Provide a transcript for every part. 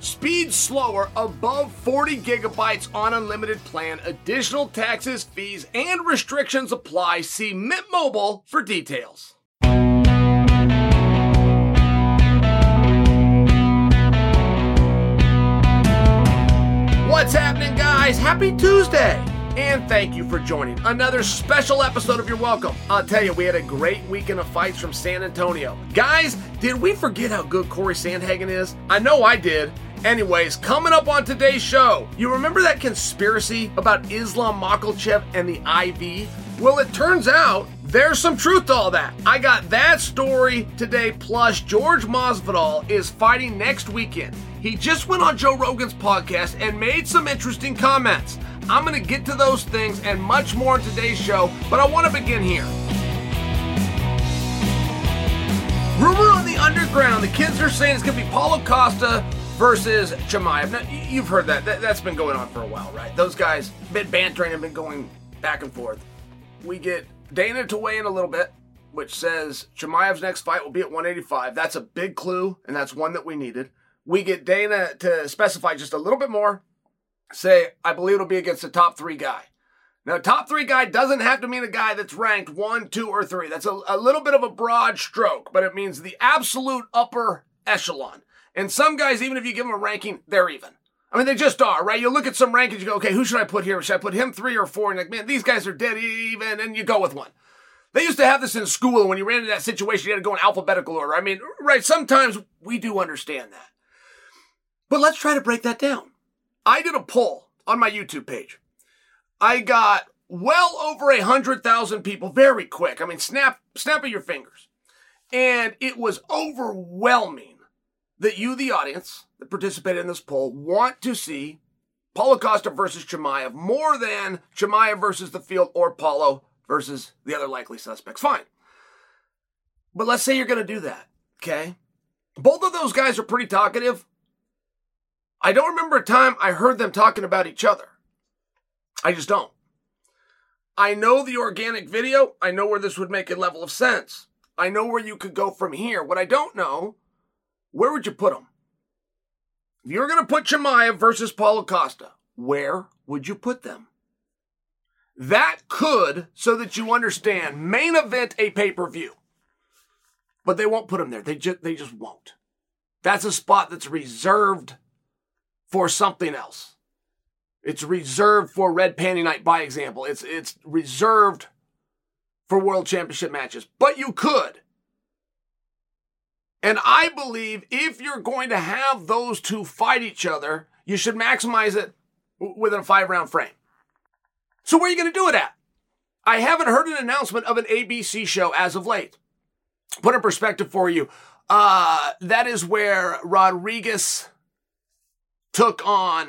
Speed slower above 40 gigabytes on unlimited plan. Additional taxes, fees, and restrictions apply. See Mint Mobile for details. What's happening, guys? Happy Tuesday! And thank you for joining another special episode of You're Welcome. I'll tell you, we had a great weekend of fights from San Antonio. Guys, did we forget how good Corey Sandhagen is? I know I did. Anyways, coming up on today's show, you remember that conspiracy about Islam Makhachev and the IV? Well, it turns out there's some truth to all that. I got that story today, plus George Masvidal is fighting next weekend. He just went on Joe Rogan's podcast and made some interesting comments. I'm going to get to those things and much more in today's show, but I want to begin here. Rumor on the underground, the kids are saying it's going to be Paulo Costa versus Chimaev. Now, you've heard that. that. That's been going on for a while, right? Those guys been bantering and been going back and forth. We get Dana to weigh in a little bit, which says Chimaev's next fight will be at 185. That's a big clue, and that's one that we needed. We get Dana to specify just a little bit more. Say, I believe it'll be against the top three guy. Now, top three guy doesn't have to mean a guy that's ranked one, two, or three. That's a, a little bit of a broad stroke, but it means the absolute upper echelon. And some guys, even if you give them a ranking, they're even. I mean, they just are, right? You look at some rankings, you go, okay, who should I put here? Should I put him three or four? And like, man, these guys are dead even, and you go with one. They used to have this in school, and when you ran into that situation, you had to go in alphabetical order. I mean, right, sometimes we do understand that. But let's try to break that down. I did a poll on my YouTube page. I got well over a hundred thousand people very quick. I mean, snap, snap of your fingers. And it was overwhelming that you, the audience that participated in this poll, want to see Paulo Costa versus Chimaev more than Chimaev versus the field or Paulo versus the other likely suspects. Fine. But let's say you're going to do that, okay? Both of those guys are pretty talkative. I don't remember a time I heard them talking about each other. I just don't. I know the organic video. I know where this would make a level of sense. I know where you could go from here. What I don't know, where would you put them? If you're going to put Chimaev versus Paulo Costa, where would you put them? That could, so that you understand, main event a pay per view. But they won't put them there. They just, they just won't. That's a spot that's reserved for something else. It's reserved for Red Panty Night, by example. It's it's reserved for World Championship matches. But you could. And I believe if you're going to have those two fight each other, you should maximize it within a five round frame. So where are you going to do it at? I haven't heard an announcement of an ABC show as of late. put in perspective for you, uh, that is where Rodriguez took on.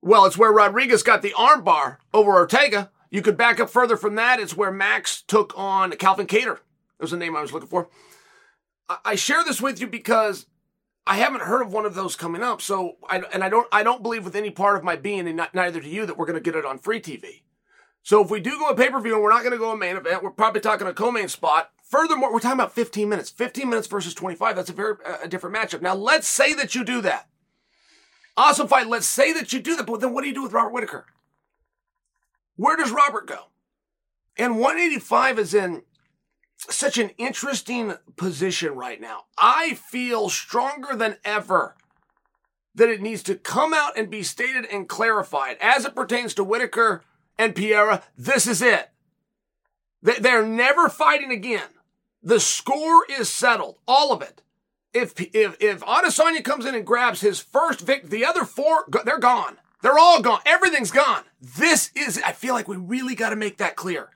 Well, it's where Rodriguez got the armbar over Ortega. You could back up further from that. It's where Max took on Calvin Kattar. That was the name I was looking for. I share this with you because I haven't heard of one of those coming up. So, I, and I don't, I don't believe with any part of my being, and not, neither do you, that we're going to get it on free TV. So, if we do go a pay per view and we're not going to go a main event, we're probably talking a co-main spot. Furthermore, we're talking about 15 minutes. 15 minutes versus 25. That's a very a different matchup. Now, let's say that you do that. Awesome fight. Let's say that you do that, but then what do you do with Robert Whitaker? Where does Robert go? And 185 is in such an interesting position right now. I feel stronger than ever that it needs to come out and be stated and clarified as it pertains to Whitaker and Pereira. This is it. They're never fighting again. The score is settled, all of it. If if if Adesanya comes in and grabs his first victory, the other four they're gone. They're all gone. Everything's gone. This is. I feel like we really got to make that clear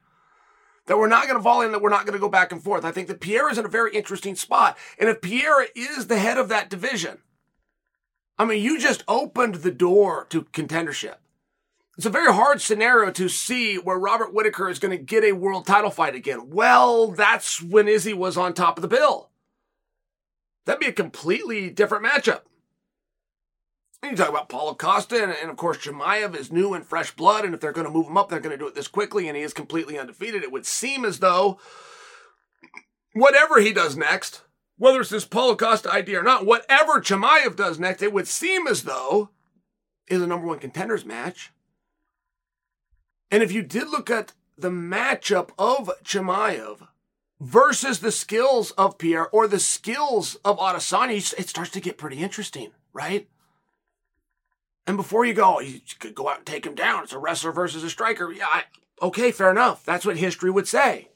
that we're not going to fall in, that we're not going to go back and forth. I think that Pereira is in a very interesting spot. And if Pereira is the head of that division, I mean, you just opened the door to contendership. It's a very hard scenario to see where Robert Whitaker is going to get a world title fight again. Well, that's when Izzy was on top of the bill. That'd be a completely different matchup. And you talk about Paulo Costa, and, and, of course, Chimaev is new and fresh blood, and if they're going to move him up, they're going to do it this quickly, and he is completely undefeated. It would seem as though whatever he does next, whether it's this Paulo Costa idea or not, whatever Chimaev does next, it would seem as though is a number one contenders match. And if you did look at the matchup of Chimaev versus the skills of Pereira or the skills of Adesanya, it starts to get pretty interesting, right? And before you go, you could go out and take him down. It's a wrestler versus a striker. Yeah, I, okay, fair enough. That's what history would say.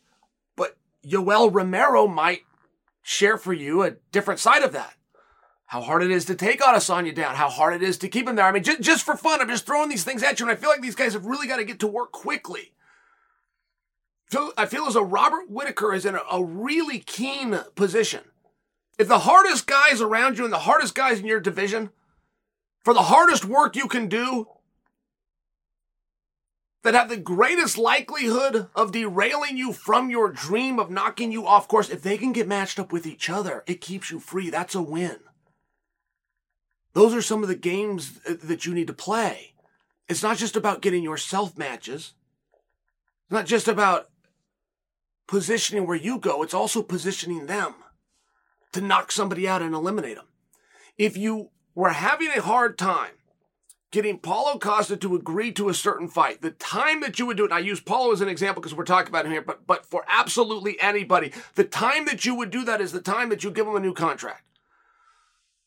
But Yoel Romero might share for you a different side of that. How hard it is to take Adesanya down, how hard it is to keep him there. I mean, just, just for fun, I'm just throwing these things at you, and I feel like these guys have really got to get to work quickly. So I feel as though Robert Whitaker is in a, a really keen position. If the hardest guys around you and the hardest guys in your division for the hardest work you can do that have the greatest likelihood of derailing you from your dream of knocking you off course, if they can get matched up with each other, it keeps you free. That's a win. Those are some of the games uh, that you need to play. It's not just about getting yourself matches. It's not just about positioning where you go. It's also positioning them to knock somebody out and eliminate them. If you were having a hard time getting Paulo Costa to agree to a certain fight, the time that you would do it, and I use Paulo as an example because we're talking about him here, but, but for absolutely anybody, the time that you would do that is the time that you give him a new contract.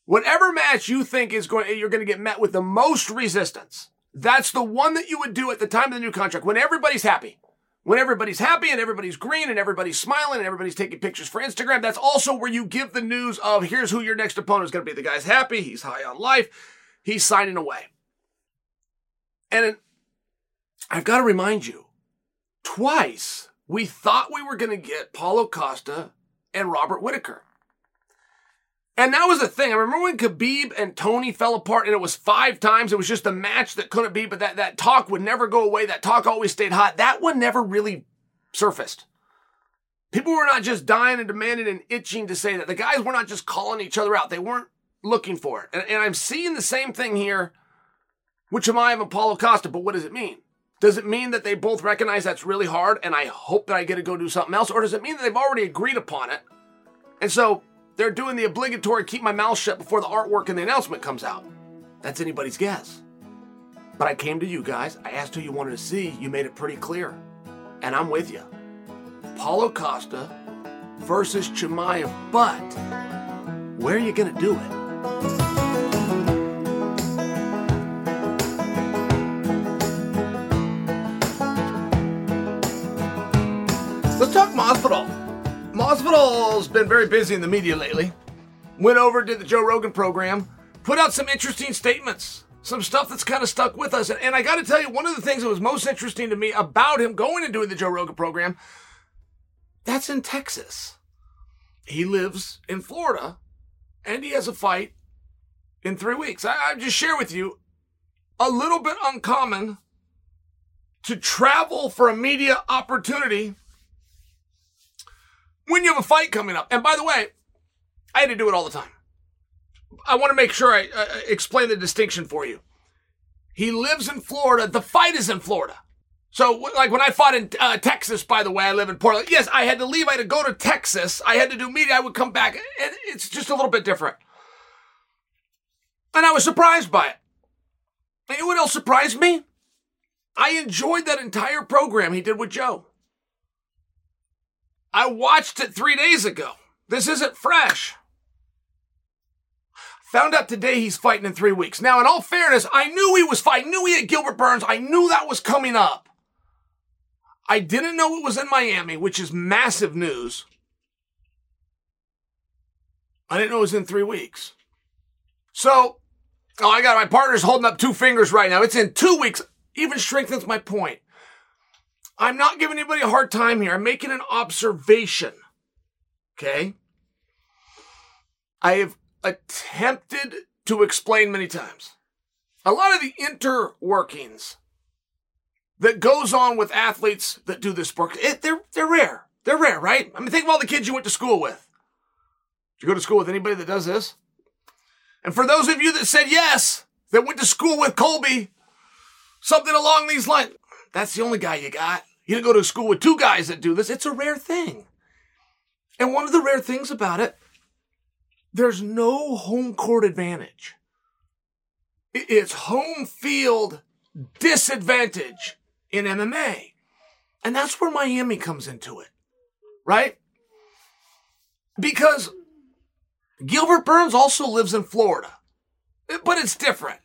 Whatever match you think is going, you're going to get met with the most resistance, that's the one that you would do at the time of the new contract when everybody's happy. When everybody's happy and everybody's green and everybody's smiling and everybody's taking pictures for Instagram, that's also where you give the news of here's who your next opponent is going to be. The guy's happy, he's high on life, he's signing away. And I've got to remind you, twice we thought we were going to get Paulo Costa and Robert Whitaker. And that was the thing. I remember when Khabib and Tony fell apart and it was five times. It was just a match that couldn't be, but that, that talk would never go away. That talk always stayed hot. That one never really surfaced. People were not just dying and demanding and itching to say that. The guys were not just calling each other out. They weren't looking for it. And, and I'm seeing the same thing here with Chimaev and Paulo Costa. But what does it mean? Does it mean that they both recognize that's really hard and I hope that I get to go do something else? Or does it mean that they've already agreed upon it? And so they're doing the obligatory keep my mouth shut before the artwork and the announcement comes out. That's anybody's guess. But I came to you guys, I asked who you wanted to see, you made it pretty clear. And I'm with you. Paulo Costa versus Chimaev, but where are you going to do it? Let's talk Masvidal. Masvidal's been very busy in the media lately. Went over, did the Joe Rogan program, put out some interesting statements, some stuff that's kind of stuck with us. And, and I got to tell you, one of the things that was most interesting to me about him going and doing the Joe Rogan program, that's in Texas. he lives in Florida and he has a fight in three weeks. I, I just share with you a little bit uncommon to travel for a media opportunity when you have a fight coming up. And by the way, I had to do it all the time. I want to make sure I uh, explain the distinction for you. He lives in Florida. The fight is in Florida. So, like when I fought in uh, Texas, by the way, I live in Portland. Yes, I had to leave. I had to go to Texas. I had to do media. I would come back. It's just a little bit different. And I was surprised by it. And what else surprised me? I enjoyed that entire program he did with Joe. I watched it three days ago. This isn't fresh. Found out today he's fighting in three weeks. Now, in all fairness, I knew he was fighting. I knew he had Gilbert Burns. I knew that was coming up. I didn't know it was in Miami, which is massive news. I didn't know it was in three weeks. So, oh, I got my partner's holding up two fingers right now. It's in two weeks. Even strengthens my point. I'm not giving anybody a hard time here. I'm making an observation. Okay? I have attempted to explain many times. A lot of the interworkings that goes on with athletes that do this sport, it, they're, they're rare. They're rare, right? I mean, think of all the kids you went to school with. Did you go to school with anybody that does this? And for those of you that said yes, that went to school with Colby, something along these lines, that's the only guy you got. You didn't go to school with two guys that do this. It's a rare thing. And one of the rare things about it, there's no home court advantage. It's home field disadvantage in MMA. And that's where Miami comes into it, right? Because Gilbert Burns also lives in Florida, but it's different.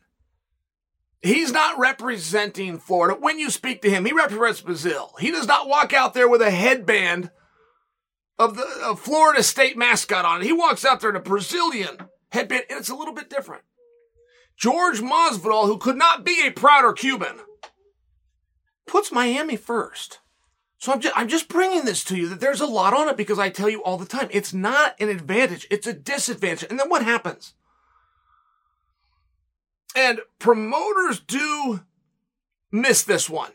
He's not representing Florida. When you speak to him, he represents Brazil. He does not walk out there with a headband of the of Florida state mascot on it. He walks out there in a Brazilian headband, and it's a little bit different. George Masvidal, who could not be a prouder Cuban, puts Miami first. So I'm just, I'm just bringing this to you that there's a lot on it because I tell you all the time, it's not an advantage, it's a disadvantage. And then what happens? And promoters do miss this one.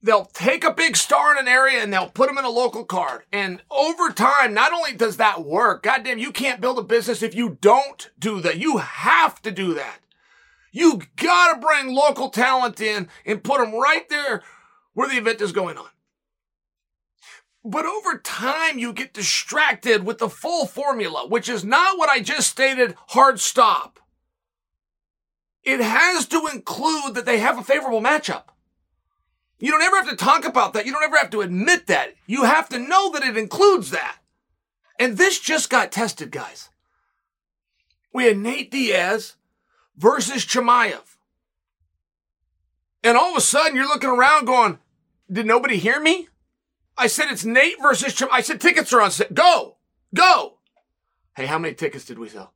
They'll take a big star in an area and they'll put them in a local card. And over time, not only does that work, goddamn, you can't build a business if you don't do that. You have to do that. You gotta bring local talent in and put them right there where the event is going on. But over time, you get distracted with the full formula, which is not what I just stated hard stop. It has to include that they have a favorable matchup. You don't ever have to talk about that. You don't ever have to admit that. You have to know that it includes that. And this just got tested, guys. We had Nate Diaz versus Chimaev. And all of a sudden you're looking around going, did nobody hear me? I said it's Nate versus Chimaev. I said tickets are on sale. Go, go. Hey, how many tickets did we sell?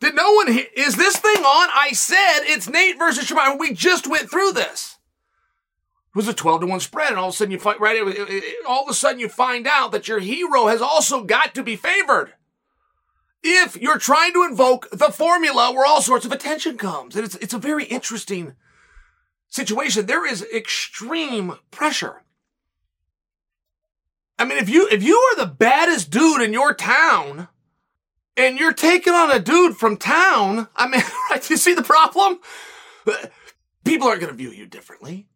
Did no one hear? Is this thing on? I said it's Nate versus Chimaev. We just went through this. It was a 12 to 1 spread, and all of a sudden you find right all of a sudden you find out that your hero has also got to be favored. If you're trying to invoke the formula where all sorts of attention comes. And it's it's a very interesting situation. There is extreme pressure. I mean, if you if you are the baddest dude in your town, and you're taking on a dude from town, I mean, right, you see the problem? People aren't going to view you differently.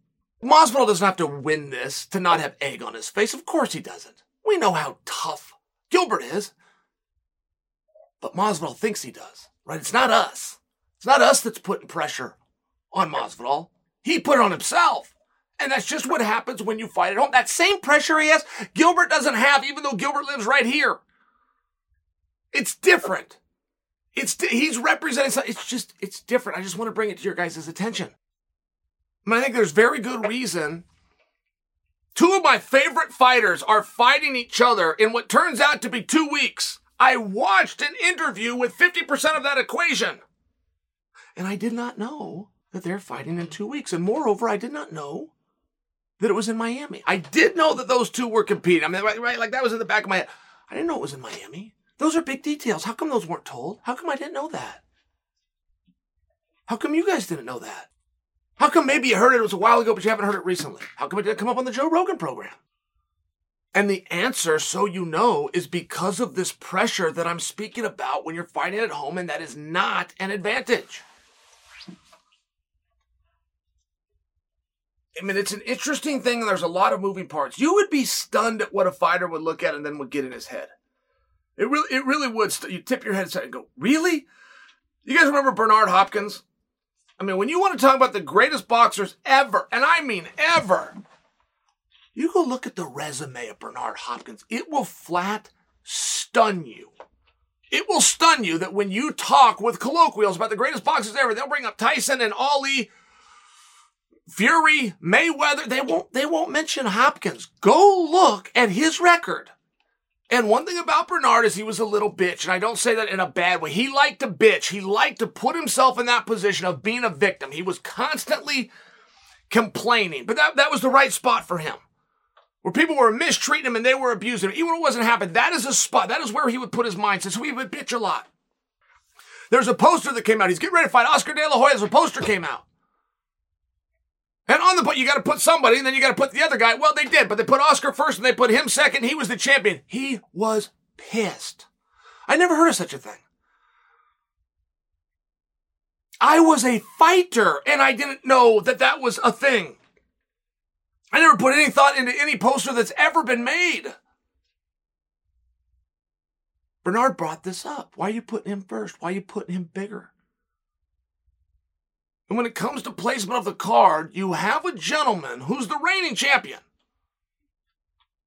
Masvidal doesn't have to win this to not have egg on his face. Of course he doesn't. We know how tough Gilbert is. But Masvidal thinks he does, right? It's not us. It's not us that's putting pressure on Masvidal. He put it on himself. And that's just what happens when you fight at home. That same pressure he has, Gilbert doesn't have, even though Gilbert lives right here. It's different. It's he's representing something. It's just it's different. I just want to bring it to your guys' attention. I think there's very good reason. Two of my favorite fighters are fighting each other in what turns out to be two weeks. I watched an interview with 50% of that equation. And I did not know that they're fighting in two weeks. And moreover, I did not know that it was in Miami. I did know that those two were competing. I mean, right, right like that was in the back of my head. I didn't know it was in Miami. Those are big details. How come those weren't told? How come I didn't know that? How come you guys didn't know that? How come maybe you heard it, it was a while ago, but you haven't heard it recently? How come it didn't come up on the Joe Rogan program? And the answer, so you know, is because of this pressure that I'm speaking about when you're fighting at home, and that is not an advantage. I mean, it's an interesting thing. There's a lot of moving parts. You would be stunned at what a fighter would look at and then would get in his head. It really, it really would. You tip your head and go, "Really?" You guys remember Bernard Hopkins? I mean, when you want to talk about the greatest boxers ever, and I mean ever, you go look at the resume of Bernard Hopkins. It will flat stun you. It will stun you that when you talk with colloquials about the greatest boxers ever, they'll bring up Tyson and Ali, Fury, Mayweather. They won't, they won't mention Hopkins. Go look at his record. And one thing about Bernard is he was a little bitch, and I don't say that in a bad way. He liked to bitch. He liked to put himself in that position of being a victim. He was constantly complaining, but that, that was the right spot for him. Where people were mistreating him and they were abusing him, even when it wasn't happening. That is a spot. That is where he would put his mindset. So he would bitch a lot. There's a poster that came out. He's getting ready to fight Oscar De La Hoya. There's a poster came out. And on the put, you got to put somebody, and then you got to put the other guy. Well, they did, but they put Oscar first, and they put him second. He was the champion. He was pissed. I never heard of such a thing. I was a fighter, and I didn't know that that was a thing. I never put any thought into any poster that's ever been made. Bernard brought this up. Why are you putting him first? Why are you putting him bigger? And when it comes to placement of the card, you have a gentleman who's the reigning champion,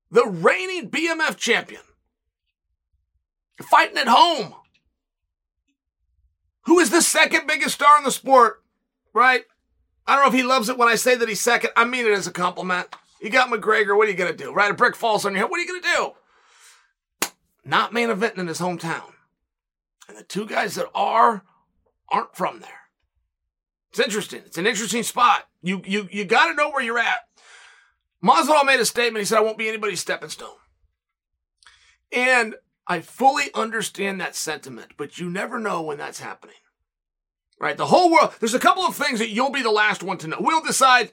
the reigning BMF champion, fighting at home. Who is the second biggest star in the sport, right? I don't know if he loves it when I say that he's second. I mean it as a compliment. You got McGregor. What are you going to do? Right? A brick falls on your head. What are you going to do? Not main eventing in his hometown. And the two guys that are aren't from there. It's interesting. It's an interesting spot. You you you got to know where you're at. Masvidal made a statement. He said, "I won't be anybody's stepping stone," and I fully understand that sentiment. But you never know when that's happening, right? The whole world. There's a couple of things that you'll be the last one to know. We'll decide.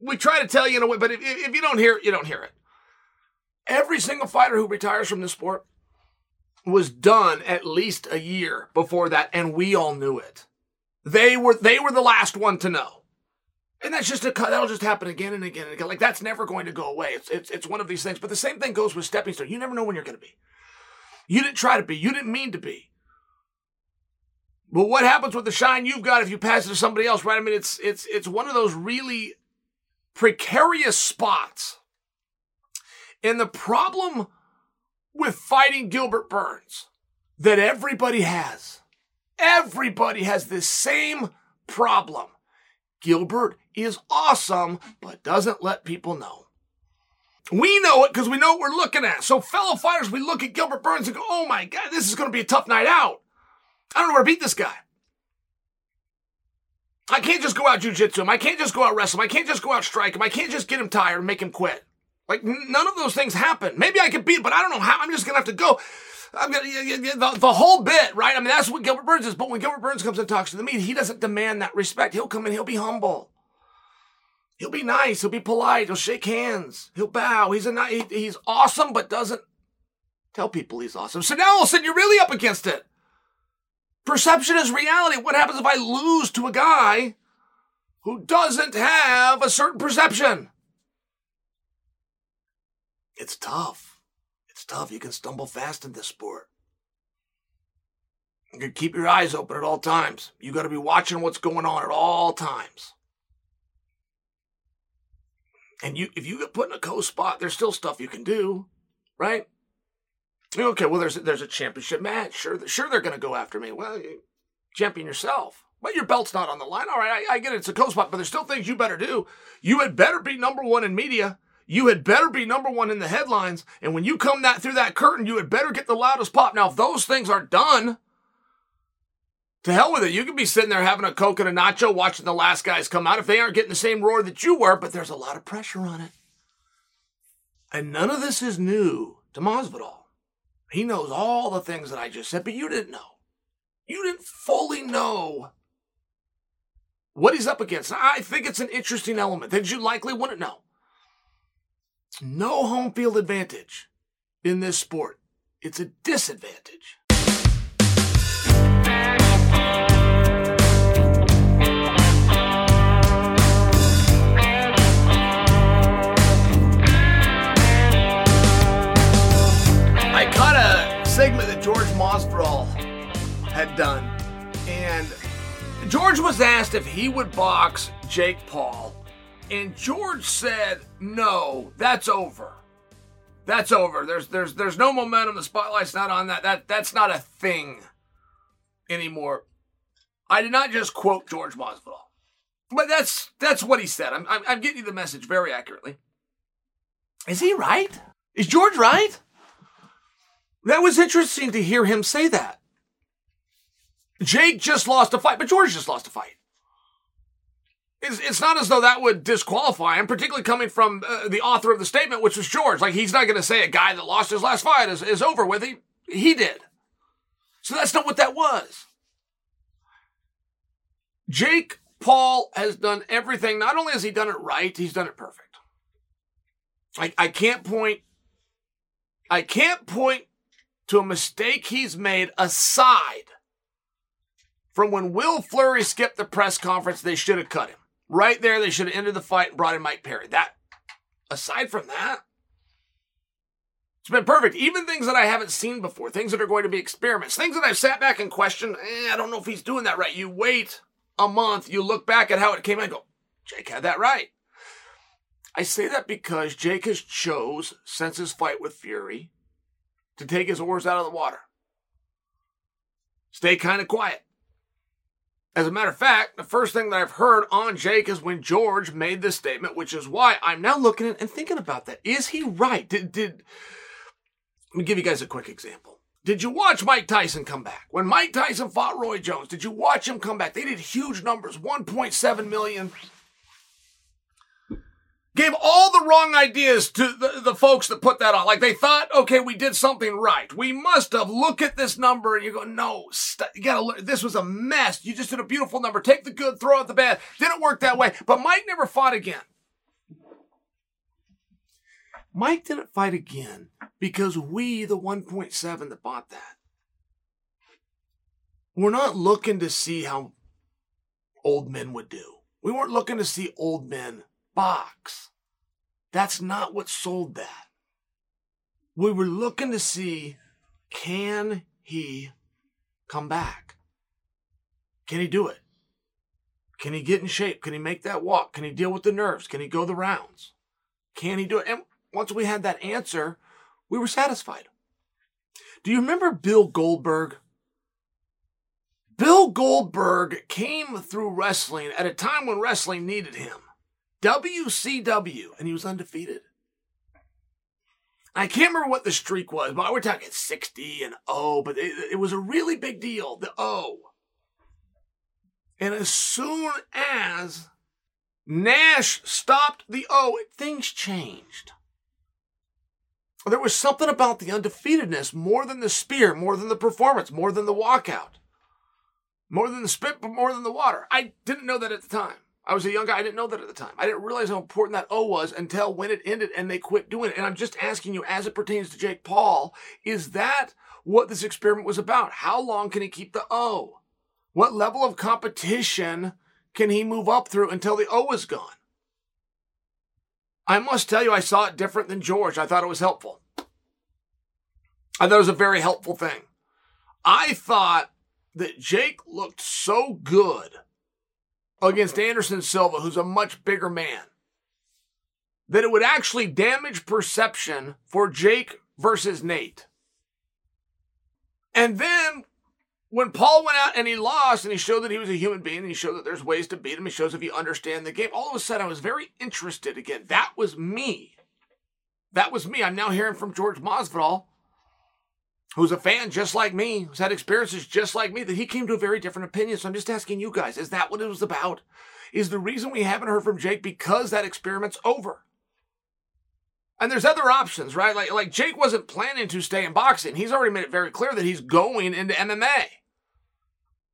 We try to tell you in a way, but if, if you don't hear it, you don't hear it. Every single fighter who retires from the sport was done at least a year before that, and we all knew it. They were they were the last one to know. And that's just a that'll just happen again and again and again. Like that's never going to go away. It's it's it's one of these things. But the same thing goes with stepping stone. You never know when you're going to be. You didn't try to be. You didn't mean to be. But what happens with the shine you've got if you pass it to somebody else, right? I mean, it's it's it's one of those really precarious spots. And the problem with fighting Gilbert Burns that everybody has Everybody has this same problem. Gilbert is awesome, but doesn't let people know. We know it because we know what we're looking at. So, fellow fighters, we look at Gilbert Burns and go, oh my God, this is going to be a tough night out. I don't know where to beat this guy. I can't just go out jujitsu him. I can't just go out wrestle him. I can't just go out strike him. I can't just get him tired and make him quit. Like, none of those things happen. Maybe I could beat him, but I don't know how. I'm just going to have to go. I'm gonna, the, the whole bit, right? I mean, that's what Gilbert Burns is. But when Gilbert Burns comes and talks to the media, he doesn't demand that respect. He'll come in, he'll be humble. He'll be nice. He'll be polite. He'll shake hands. He'll bow. He's a he, he's awesome, but doesn't tell people he's awesome. So now all of a sudden you're really up against it. Perception is reality. What happens if I lose to a guy who doesn't have a certain perception? It's tough. You can stumble fast in this sport. You can keep your eyes open at all times. You got to be watching what's going on at all times. And you, if you get put in a co spot, there's still stuff you can do, right? Okay, well, there's there's a championship match. Sure, sure, they're going to go after me. Well, you champion yourself. But your belt's not on the line. All right, I, I get it. It's a co spot, but there's still things you better do. You had better be number one in media. You had better be number one in the headlines. And when you come that through that curtain, you had better get the loudest pop. Now, if those things aren't done, to hell with it. You could be sitting there having a Coke and a nacho watching the last guys come out if they aren't getting the same roar that you were, but there's a lot of pressure on it. And none of this is new to Masvidal. He knows all the things that I just said, but you didn't know. You didn't fully know what he's up against. I think it's an interesting element that you likely wouldn't know. No home field advantage in this sport. It's a disadvantage. I caught a segment that George Masvidal had done, and George was asked if he would box Jake Paul, and George said, "No, that's over. That's over. There's there's there's no momentum. The spotlight's not on that. That that's not a thing anymore." I did not just quote George Masvidal, but that's that's what he said. I'm I'm, I'm getting you the message very accurately. Is he right? Is George right? That was interesting to hear him say that. Jake just lost a fight, but George just lost a fight. It's, it's not as though that would disqualify him, particularly coming from uh, the author of the statement, which was George. Like, he's not going to say a guy that lost his last fight is, is over with. He, he did. So that's not what that was. Jake Paul has done everything. Not only has he done it right, he's done it perfect. I, I can't point, I can't point to a mistake he's made aside from when Will Fleury skipped the press conference, they should have cut him. Right there, they should have ended the fight and brought in Mike Perry. That, aside from that, it's been perfect. Even things that I haven't seen before, things that are going to be experiments, things that I've sat back and questioned, eh, I don't know if he's doing that right. You wait a month, you look back at how it came out and go, Jake had that right. I say that because Jake has chose, since his fight with Fury, to take his oars out of the water. Stay kind of quiet. As a matter of fact, the first thing that I've heard on Jake is when George made this statement, which is why I'm now looking at and thinking about that. Is he right? Did, did, let me give you guys a quick example. Did you watch Mike Tyson come back? When Mike Tyson fought Roy Jones, did you watch him come back? They did huge numbers, 1.7 million wrong ideas to the, the folks that put that on. Like they thought, okay, we did something right. We must have. Look at this number, and you go, no, st- you gotta. Look. This was a mess. You just did a beautiful number. Take the good, throw out the bad. Didn't work that way. But Mike never fought again. Mike didn't fight again because we, the 1.7 that bought that, we're not looking to see how old men would do. We weren't looking to see old men box. That's not what sold that. We were looking to see can he come back? Can he do it? Can he get in shape? Can he make that walk? Can he deal with the nerves? Can he go the rounds? Can he do it? And once we had that answer, we were satisfied. Do you remember Bill Goldberg? Bill Goldberg came through wrestling at a time when wrestling needed him. WCW, and he was undefeated. I can't remember what the streak was, but we're talking 60 and O, but it, it was a really big deal, the O. And as soon as Nash stopped the O, things changed. There was something about the undefeatedness more than the spear, more than the performance, more than the walkout, more than the spit, but more than the water. I didn't know that at the time. I was a young guy. I didn't know that at the time. I didn't realize how important that O was until when it ended and they quit doing it. And I'm just asking you, as it pertains to Jake Paul, is that what this experiment was about? How long can he keep the O? What level of competition can he move up through until the O is gone? I must tell you, I saw it different than George. I thought it was helpful. I thought it was a very helpful thing. I thought that Jake looked so good against Anderson Silva, who's a much bigger man, that it would actually damage perception for Jake versus Nate. And then when Paul went out and he lost and he showed that he was a human being and he showed that there's ways to beat him, he shows if you understand the game, all of a sudden I was very interested again. That was me. That was me. I'm now hearing from George Masvidal, who's a fan just like me, who's had experiences just like me, that he came to a very different opinion. So I'm just asking you guys, is that what it was about? Is the reason we haven't heard from Jake because that experiment's over? And there's other options, right? Like like Jake wasn't planning to stay in boxing. He's already made it very clear that he's going into MMA.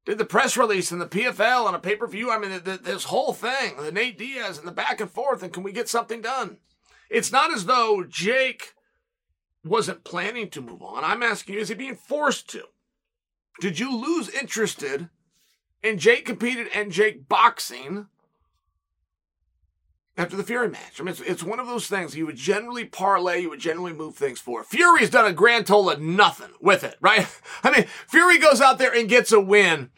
Did the press release and the PFL and a pay per view? I mean, the, the, this whole thing, the Nate Diaz and the back and forth, and can we get something done? It's not as though Jake wasn't planning to move on. I'm asking you, is he being forced to? Did you lose interested in Jake competed and Jake boxing after the Fury match. I mean, it's, it's one of those things you would generally parlay, you would generally move things for. Fury's done a grand total of nothing with it, right? I mean, Fury goes out there and gets a win.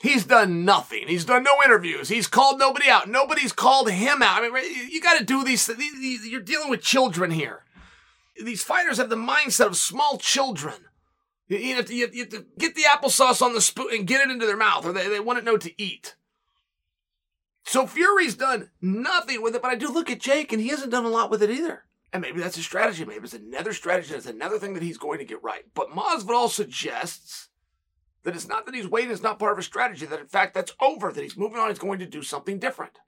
He's done nothing. He's done no interviews. He's called nobody out. Nobody's called him out. I mean, you got to do these, these. You're dealing with children here. These fighters have the mindset of small children. You have, to, you have to get the applesauce on the spoon and get it into their mouth, or they, they to know to eat. So Fury's done nothing with it, but I do look at Jake and he hasn't done a lot with it either. And maybe that's a strategy. Maybe it's another strategy. It's another thing that he's going to get right. But Masvidal suggests that it's not that he's waiting. It's not part of a strategy. That in fact that's over. That he's moving on. He's going to do something different.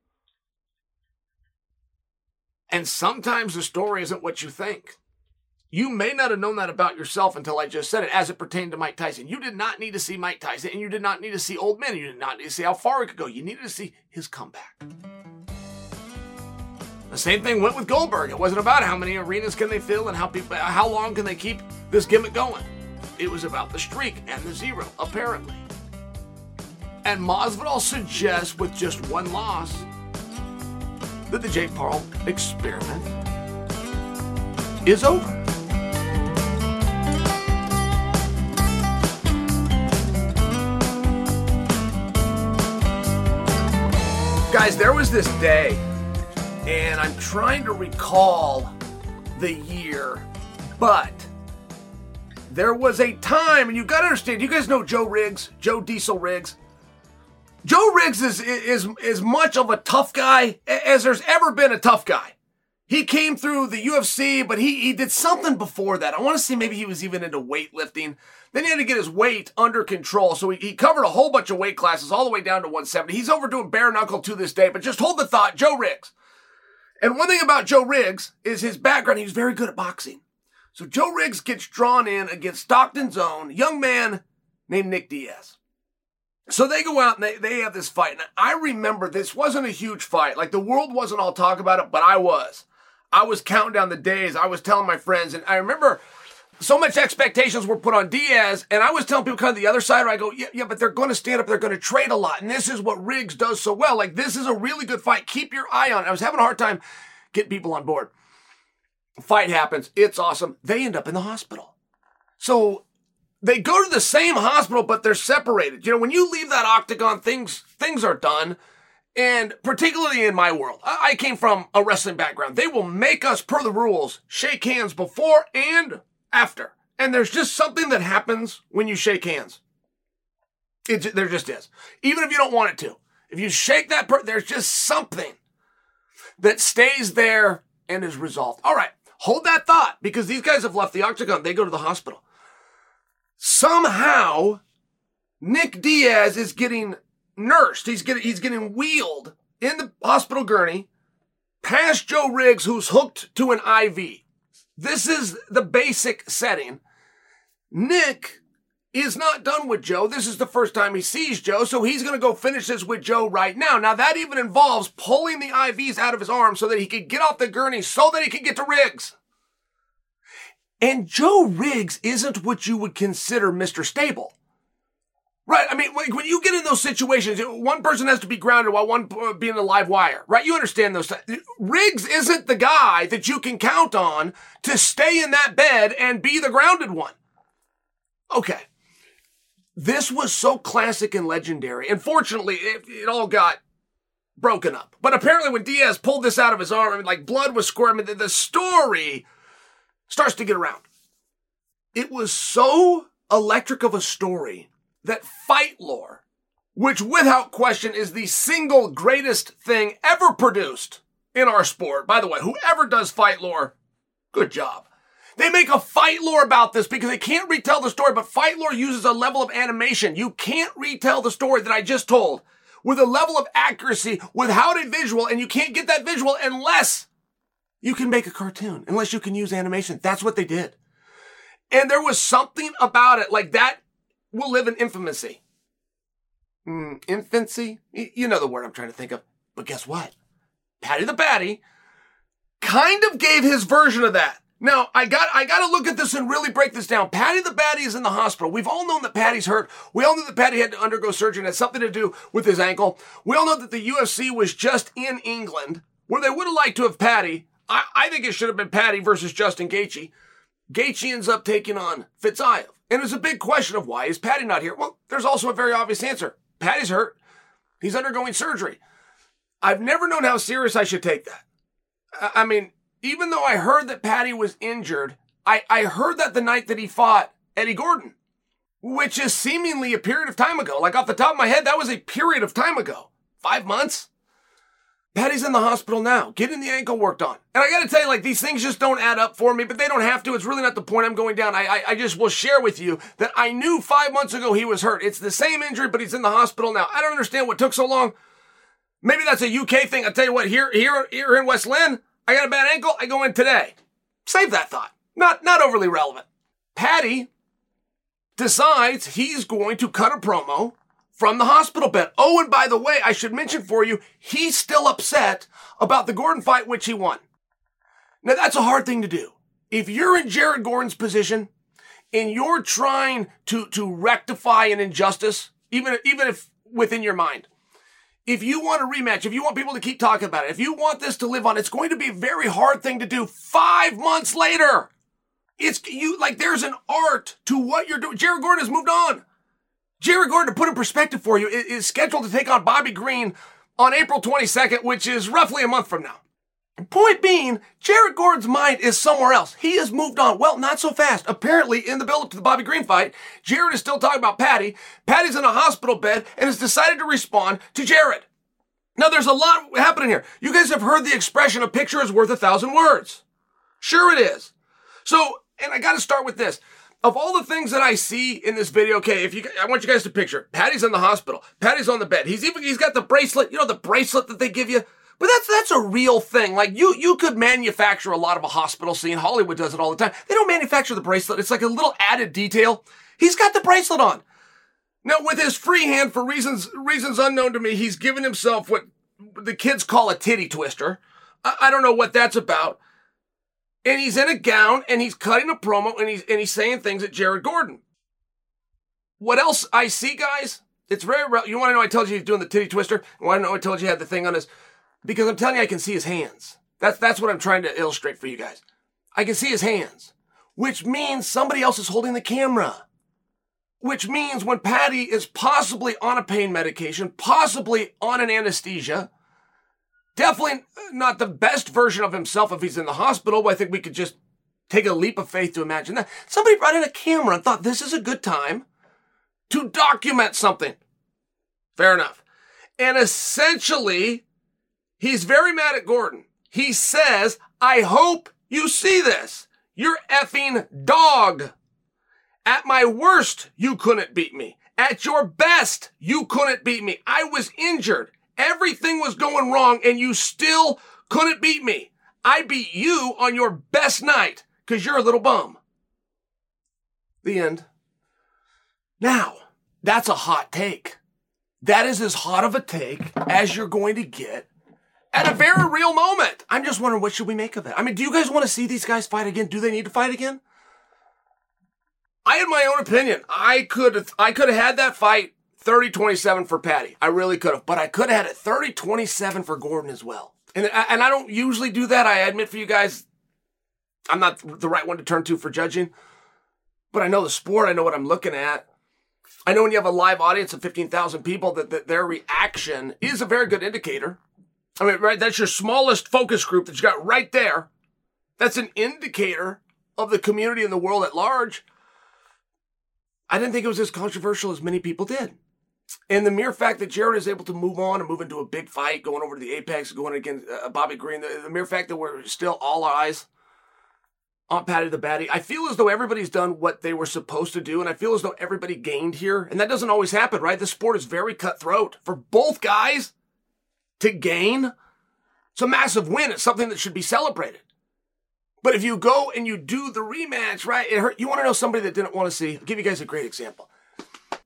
And sometimes the story isn't what you think. You may not have known that about yourself until I just said it as it pertained to Mike Tyson. You did not need to see Mike Tyson and you did not need to see old men. You did not need to see how far he could go. You needed to see his comeback. The same thing went with Goldberg. It wasn't about how many arenas can they fill and how people how long can they keep this gimmick going. It was about the streak and the zero, apparently. And Masvidal suggests with just one loss that the Jake Paul experiment is over. Guys, there was this day, and I'm trying to recall the year, but there was a time, and you got to understand. You guys know Joe Riggs, Joe Diesel Riggs. Joe Riggs is is as much of a tough guy as there's ever been a tough guy. He came through the UFC, but he he did something before that. I want to see maybe he was even into weightlifting. Then he had to get his weight under control. So he, he covered a whole bunch of weight classes all the way down to 170. He's overdoing bare knuckle to this day, but just hold the thought, Joe Riggs. And one thing about Joe Riggs is his background. He was very good at boxing. So Joe Riggs gets drawn in against Stockton's own young man named Nick Diaz. So they go out and they, they have this fight. And I remember this wasn't a huge fight. Like the world wasn't all talk about it, but I was. I was counting down the days. I was telling my friends. And I remember so much expectations were put on Diaz, and I was telling people kind of the other side, where I go, yeah, yeah, but they're going to stand up, they're going to trade a lot, and this is what Riggs does so well. Like this is a really good fight. Keep your eye on it. I was having a hard time getting people on board. Fight happens. It's awesome. They end up in the hospital. So they go to the same hospital, but they're separated. You know, when you leave that octagon, things things are done. And particularly in my world, I came from a wrestling background. They will make us, per the rules, shake hands before and after. And there's just something that happens when you shake hands. There just is. Even if you don't want it to. If you shake that person, there's just something that stays there and is resolved. All right, hold that thought because these guys have left the octagon. They go to the hospital. Somehow, Nick Diaz is getting nursed. He's getting, he's getting wheeled in the hospital gurney past Joe Riggs, who's hooked to an IV. This is the basic setting. Nick is not done with Joe. This is the first time he sees Joe, so he's going to go finish this with Joe right now. Now, that even involves pulling the IVs out of his arm so that he could get off the gurney so that he could get to Riggs. And Joe Riggs isn't what you would consider Mr. Stable. Right. I mean, when you get in those situations, one person has to be grounded while one uh, being a live wire, right? You understand those. Riggs isn't the guy that you can count on to stay in that bed and be the grounded one. Okay. This was so classic and legendary. Unfortunately, it, it all got broken up. But apparently, when Diaz pulled this out of his arm, I mean, like blood was squirming, the, the story starts to get around. It was so electric of a story that fight lore, which without question is the single greatest thing ever produced in our sport. By the way, whoever does fight lore, good job. They make a fight lore about this because they can't retell the story, but fight lore uses a level of animation. You can't retell the story that I just told with a level of accuracy without a visual, and you can't get that visual unless you can make a cartoon unless you can use animation. That's what they did. And there was something about it like that will live in infamousy. Mm, infancy? You know the word I'm trying to think of. But guess what? Paddy the Baddy kind of gave his version of that. Now, I got I got to look at this and really break this down. Paddy the Baddy is in the hospital. We've all known that Paddy's hurt. We all knew that Paddy had to undergo surgery and had something to do with his ankle. We all know that the UFC was just in England, where they would have liked to have Paddy. I, I think it should have been Paddy versus Justin Gaethje. Gaethje ends up taking on Fiziev. And was a big question of why is Paddy not here? Well, there's also a very obvious answer. Paddy's hurt. He's undergoing surgery. I've never known how serious I should take that. I mean, even though I heard that Paddy was injured, I, I heard that the night that he fought Eddie Gordon, which is seemingly a period of time ago. Like off the top of my head, that was a period of time ago. Five months? Paddy's in the hospital now, getting the ankle worked on. And I gotta tell you, like, these things just don't add up for me, but they don't have to. It's really not the point I'm going down. I, I, I, just will share with you that I knew five months ago he was hurt. It's the same injury, but he's in the hospital now. I don't understand what took so long. Maybe that's a UK thing. I'll tell you what, here, here, here in West Linn, I got a bad ankle. I go in today. Save that thought. Not, not overly relevant. Paddy decides he's going to cut a promo from the hospital bed. Oh, and by the way, I should mention for you, he's still upset about the Gordon fight, which he won. Now, that's a hard thing to do. If you're in Jared Gordon's position and you're trying to, to rectify an injustice, even, even if within your mind, if you want a rematch, if you want people to keep talking about it, if you want this to live on, it's going to be a very hard thing to do five months later. It's you like there's an art to what you're doing. Jared Gordon has moved on. Jared Gordon, to put in perspective for you, is scheduled to take on Bobby Green on April 22nd, which is roughly a month from now. Point being, Jared Gordon's mind is somewhere else. He has moved on. Well, not so fast. Apparently, in the build-up to the Bobby Green fight, Jared is still talking about Paddy. Paddy's in a hospital bed and has decided to respond to Jared. Now, there's a lot happening here. You guys have heard the expression, a picture is worth a thousand words. Sure it is. So, and I gotta start with this of all the things that I see in this video, okay, if you, I want you guys to picture, Paddy's in the hospital. Paddy's on the bed. He's even, he's got the bracelet, you know, the bracelet that they give you. But that's, that's a real thing. Like you, you could manufacture a lot of a hospital scene. Hollywood does it all the time. They don't manufacture the bracelet. It's like a little added detail. He's got the bracelet on. Now, with his free hand, for reasons, reasons unknown to me, he's given himself what the kids call a titty twister. I, I don't know what that's about and he's in a gown and he's cutting a promo and he's and he's saying things at Jared Gordon. What else I see, guys? It's very real. You want to know? I told you he's doing the titty twister. Want to know? I told you he had the thing on his because I'm telling you, I can see his hands. That's that's what I'm trying to illustrate for you guys. I can see his hands, which means somebody else is holding the camera. Which means when Paddy is possibly on a pain medication, possibly on an anesthesia, Definitely not the best version of himself if he's in the hospital, but I think we could just take a leap of faith to imagine that. Somebody brought in a camera and thought this is a good time to document something. Fair enough. And essentially, he's very mad at Gordon. He says, I hope you see this. You're effing dog. At my worst, you couldn't beat me. At your best, you couldn't beat me. I was injured. Everything was going wrong and you still couldn't beat me. I beat you on your best night because you're a little bum. The end. Now, that's a hot take. That is as hot of a take as you're going to get at a very real moment. I'm just wondering what should we make of it? I mean, do you guys want to see these guys fight again? Do they need to fight again? I had my own opinion. I could I could have had that fight 30 27 for Paddy. I really could have, but I could have had it 30 27 for Gordon as well. And, uh, and I don't usually do that. I admit for you guys, I'm not the right one to turn to for judging, but I know the sport. I know what I'm looking at. I know when you have a live audience of 15,000 people that, that their reaction is a very good indicator. I mean, right, that's your smallest focus group that you got right there. That's an indicator of the community in the world at large. I didn't think it was as controversial as many people did. And the mere fact that Jared is able to move on and move into a big fight, going over to the Apex, going against uh, Bobby Green, the, the, mere fact that we're still all eyes on Paddy the Baddy, I feel as though everybody's done what they were supposed to do, and I feel as though everybody gained here. And that doesn't always happen, right? The sport is very cutthroat. For both guys to gain, it's a massive win. It's something that should be celebrated. But if you go and you do the rematch, right, it hurt. You want to know somebody that didn't want to see? I'll give you guys a great example.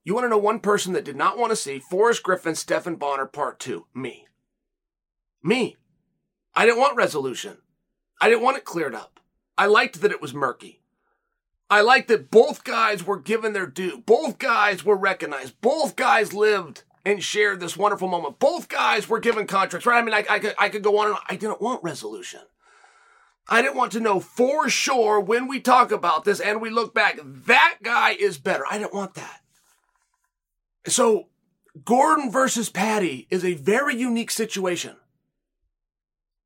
You want to know one person that did not want to see Forrest Griffin, Stephan Bonnar, Part 2? Me. Me. I didn't want resolution. I didn't want it cleared up. I liked that it was murky. I liked that both guys were given their due. Both guys were recognized. Both guys lived and shared this wonderful moment. Both guys were given contracts, right? I mean, I, I, could, I could go on and on. I didn't want resolution. I didn't want to know for sure when we talk about this and we look back, that guy is better. I didn't want that. So, Gordon versus Paddy is a very unique situation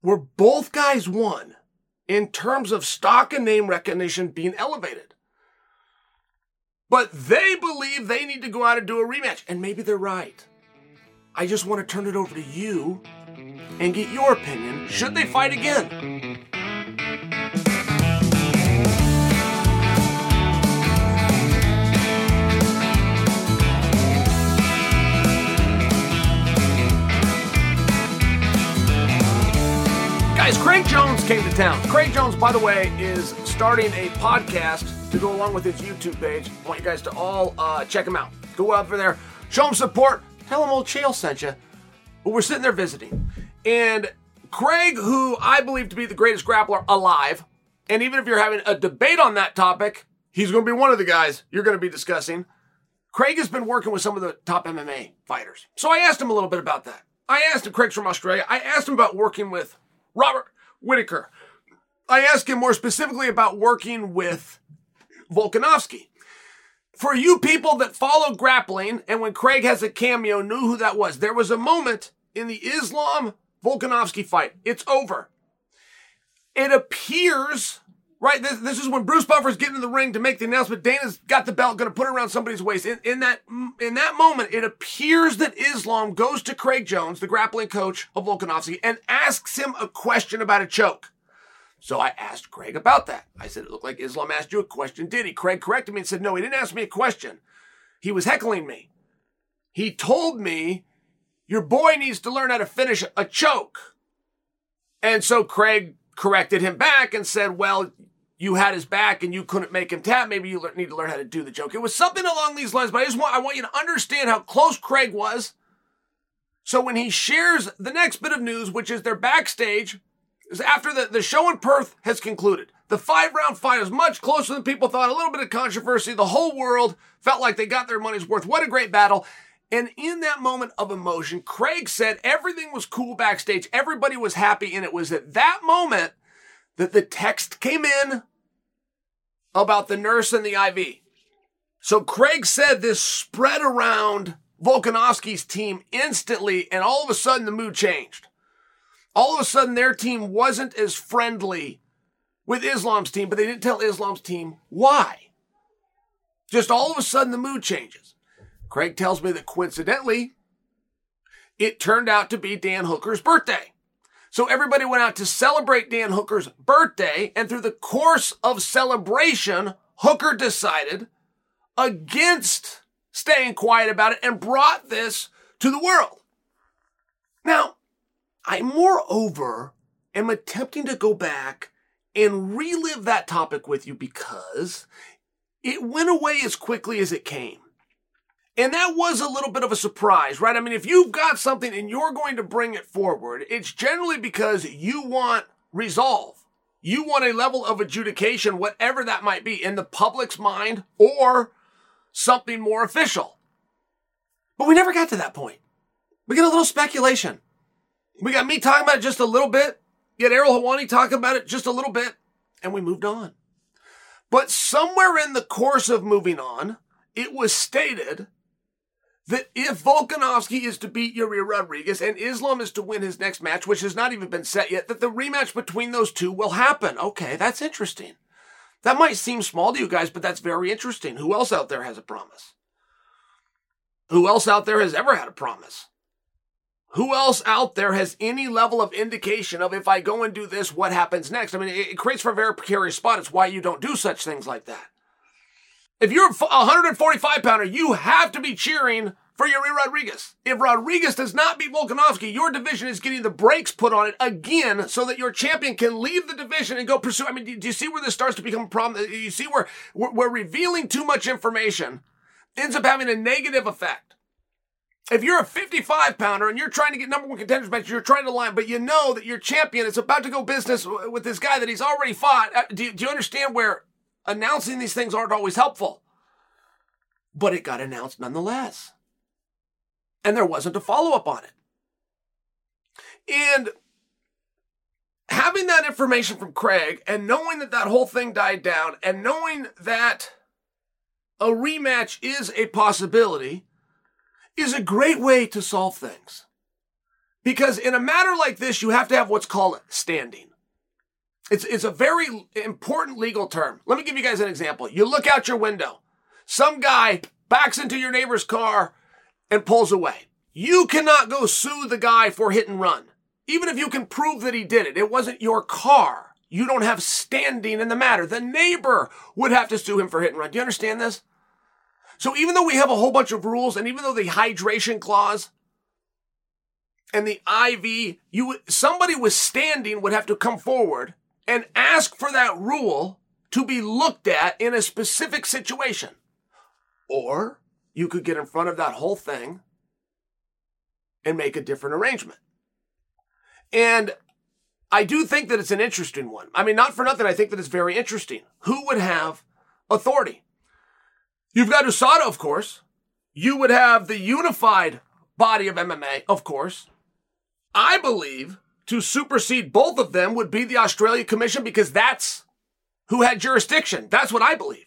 where both guys won in terms of stock and name recognition being elevated. But they believe they need to go out and do a rematch, and maybe they're right. I just want to turn it over to you and get your opinion. Should they fight again? Guys, Craig Jones came to town. Craig Jones, by the way, is starting a podcast to go along with his YouTube page. I want you guys to all uh, check him out. Go out for there, show him support, tell him old Chael sent you. But we're sitting there visiting. And Craig, who I believe to be the greatest grappler alive, and even if you're having a debate on that topic, he's going to be one of the guys you're going to be discussing. Craig has been working with some of the top MMA fighters. So I asked him a little bit about that. I asked him, Craig's from Australia, I asked him about working with Robert Whitaker. I asked him more specifically about working with Volkanovski. For you people that follow grappling, and when Craig has a cameo, knew who that was. There was a moment in the Islam Volkanovski fight. It's over. It appears, right? This, this is when Bruce Buffer's getting in the ring to make the announcement. Dana's got the belt, going to put it around somebody's waist. In, in that in that moment, it appears that Islam goes to Craig Jones, the grappling coach of Volkanovski, and asks him a question about a choke. So I asked Craig about that. I said, it looked like Islam asked you a question. Did he? Craig corrected me and said, no, he didn't ask me a question. He was heckling me. He told me, your boy needs to learn how to finish a choke. And so Craig corrected him back and said, well, you had his back and you couldn't make him tap. Maybe you need to learn how to do the joke. It was something along these lines, but I just want, I want you to understand how close Craig was. So when he shares the next bit of news, which is they're backstage, is after the, the show in Perth has concluded. The five round fight is much closer than people thought. A little bit of controversy. The whole world felt like they got their money's worth. What a great battle. And in that moment of emotion, Craig said everything was cool backstage. Everybody was happy. And it was at that moment that the text came in about the nurse and the IV. So Craig said this spread around Volkanovski's team instantly. And all of a sudden the mood changed all of a sudden their team wasn't as friendly with Islam's team, but they didn't tell Islam's team why. Just all of a sudden the mood changes. Craig tells me that coincidentally, it turned out to be Dan Hooker's birthday. So everybody went out to celebrate Dan Hooker's birthday, and through the course of celebration, Hooker decided against staying quiet about it and brought this to the world. Now, I moreover am attempting to go back and relive that topic with you because it went away as quickly as it came. And that was a little bit of a surprise, right? I mean, if you've got something and you're going to bring it forward, it's generally because you want resolve. You want a level of adjudication, whatever that might be, in the public's mind or something more official. But we never got to that point. We get a little speculation. We got me talking about it just a little bit. Yet Ariel Helwani talking about it just a little bit. And we moved on. But somewhere in the course of moving on, it was stated that if Volkanovski is to beat Yair Rodriguez and Islam is to win his next match, which has not even been set yet, that the rematch between those two will happen. Okay, that's interesting. That might seem small to you guys, but that's very interesting. Who else out there has a promise? Who else out there has ever had a promise? Who else out there has any level of indication of if I go and do this, what happens next? I mean, it, creates for a very precarious spot. It's why you don't do such things like that. If you're a 145 pounder, you have to be cheering for Yair Rodriguez. If Rodriguez does not beat Volkanovski, your division is getting the brakes put on it again so that your champion can leave the division and go pursue. I mean, do you see where this starts to become a problem? You see where we're revealing too much information ends up having a negative effect. If you're a 55 pounder and you're trying to get number one contenders match, you're trying to line, but you know that your champion is about to go business with this guy that he's already fought. Uh, do you, do you understand where announcing these things aren't always helpful? But it got announced nonetheless and there wasn't a follow up on it. And having that information from Craig and knowing that that whole thing died down and knowing that a rematch is a possibility is a great way to solve things. Because in a matter like this, you have to have what's called standing. It's, it's a very important legal term. Let me give you guys an example. You look out your window. Some guy backs into your neighbor's car and pulls away. You cannot go sue the guy for hit and run. Even if you can prove that he did it, it wasn't your car. You don't have standing in the matter. The neighbor would have to sue him for hit and run. Do you understand this? So even though we have a whole bunch of rules and even though the hydration clause and the IV, you somebody with standing would have to come forward and ask for that rule to be looked at in a specific situation. Or you could get in front of that whole thing and make a different arrangement. And I do think that it's an interesting one. I mean, not for nothing, I think that it's very interesting. Who would have authority? You've got USADA, of course. You would have the unified body of MMA, of course. I believe to supersede both of them would be the Australia Commission because that's who had jurisdiction. That's what I believe.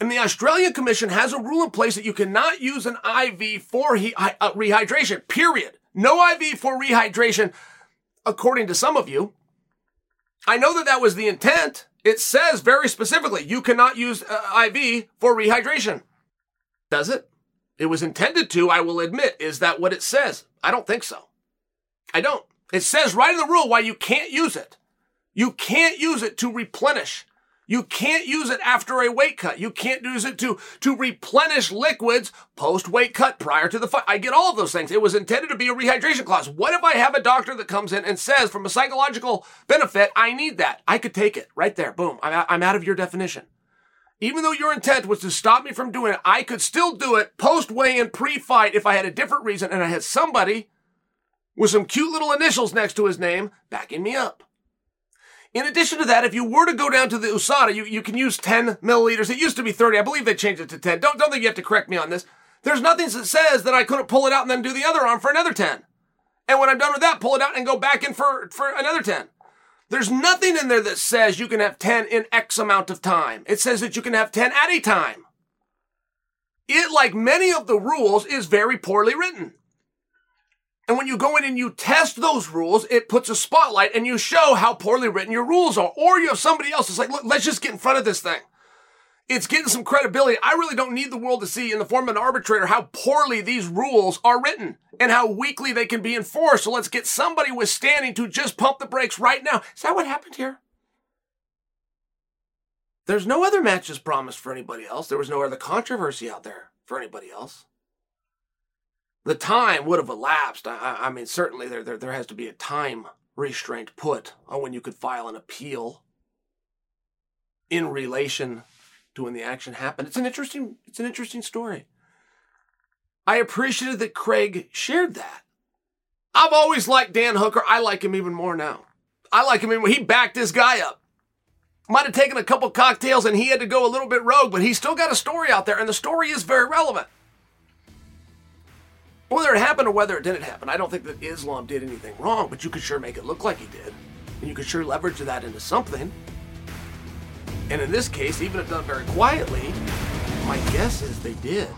And the Australian Commission has a rule in place that you cannot use an IV for he- uh, rehydration, period. No IV for rehydration, according to some of you. I know that that was the intent. It says very specifically, you cannot use uh, IV for rehydration. Does it? It was intended to, I will admit. Is that what it says? I don't think so. I don't. It says right in the rule why you can't use it. You can't use it to replenish you can't use it after a weight cut. You can't use it to, to replenish liquids post weight cut prior to the fight. I get all of those things. It was intended to be a rehydration clause. What if I have a doctor that comes in and says, from a psychological benefit, I need that? I could take it right there. Boom. I'm, I'm out of your definition. Even though your intent was to stop me from doing it, I could still do it post weigh in, pre fight if I had a different reason and I had somebody with some cute little initials next to his name backing me up. In addition to that, if you were to go down to the USADA, you, you can use 10 milliliters. It used to be 30. I believe they changed it to 10. Don't, don't think you have to correct me on this. There's nothing that says that I couldn't pull it out and then do the other arm for another 10. And when I'm done with that, pull it out and go back in for, for another 10. There's nothing in there that says you can have 10 in X amount of time. It says that you can have 10 at a time. It, like many of the rules, is very poorly written. And when you go in and you test those rules, it puts a spotlight and you show how poorly written your rules are. Or you have somebody else that's like, look, let's just get in front of this thing. It's getting some credibility. I really don't need the world to see in the form of an arbitrator how poorly these rules are written and how weakly they can be enforced. So let's get somebody with standing to just pump the brakes right now. Is that what happened here? There's no other matches promised for anybody else. There was no other controversy out there for anybody else the time would have elapsed. I, I mean, certainly there, there, there has to be a time restraint put on when you could file an appeal in relation to when the action happened. It's an interesting, it's an interesting story. I appreciated that Craig shared that. I've always liked Dan Hooker. I like him even more now. I like him even he backed this guy up. Might have taken a couple cocktails and he had to go a little bit rogue, but he's still got a story out there, and the story is very relevant. Whether it happened or whether it didn't happen, I don't think that Islam did anything wrong, but you could sure make it look like he did. And you could sure leverage that into something. And in this case, even if done very quietly, my guess is they did.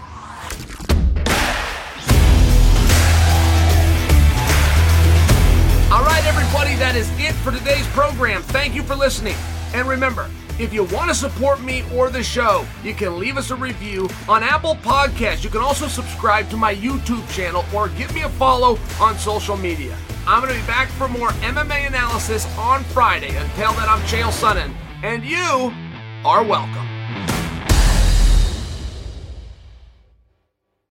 All right, everybody, that is it for today's program. Thank you for listening. And remember, if you want to support me or the show, you can leave us a review on Apple Podcasts. You can also subscribe to my YouTube channel or give me a follow on social media. I'm going to be back for more MMA analysis on Friday. Until then, I'm Chael Sonnen, and you are welcome.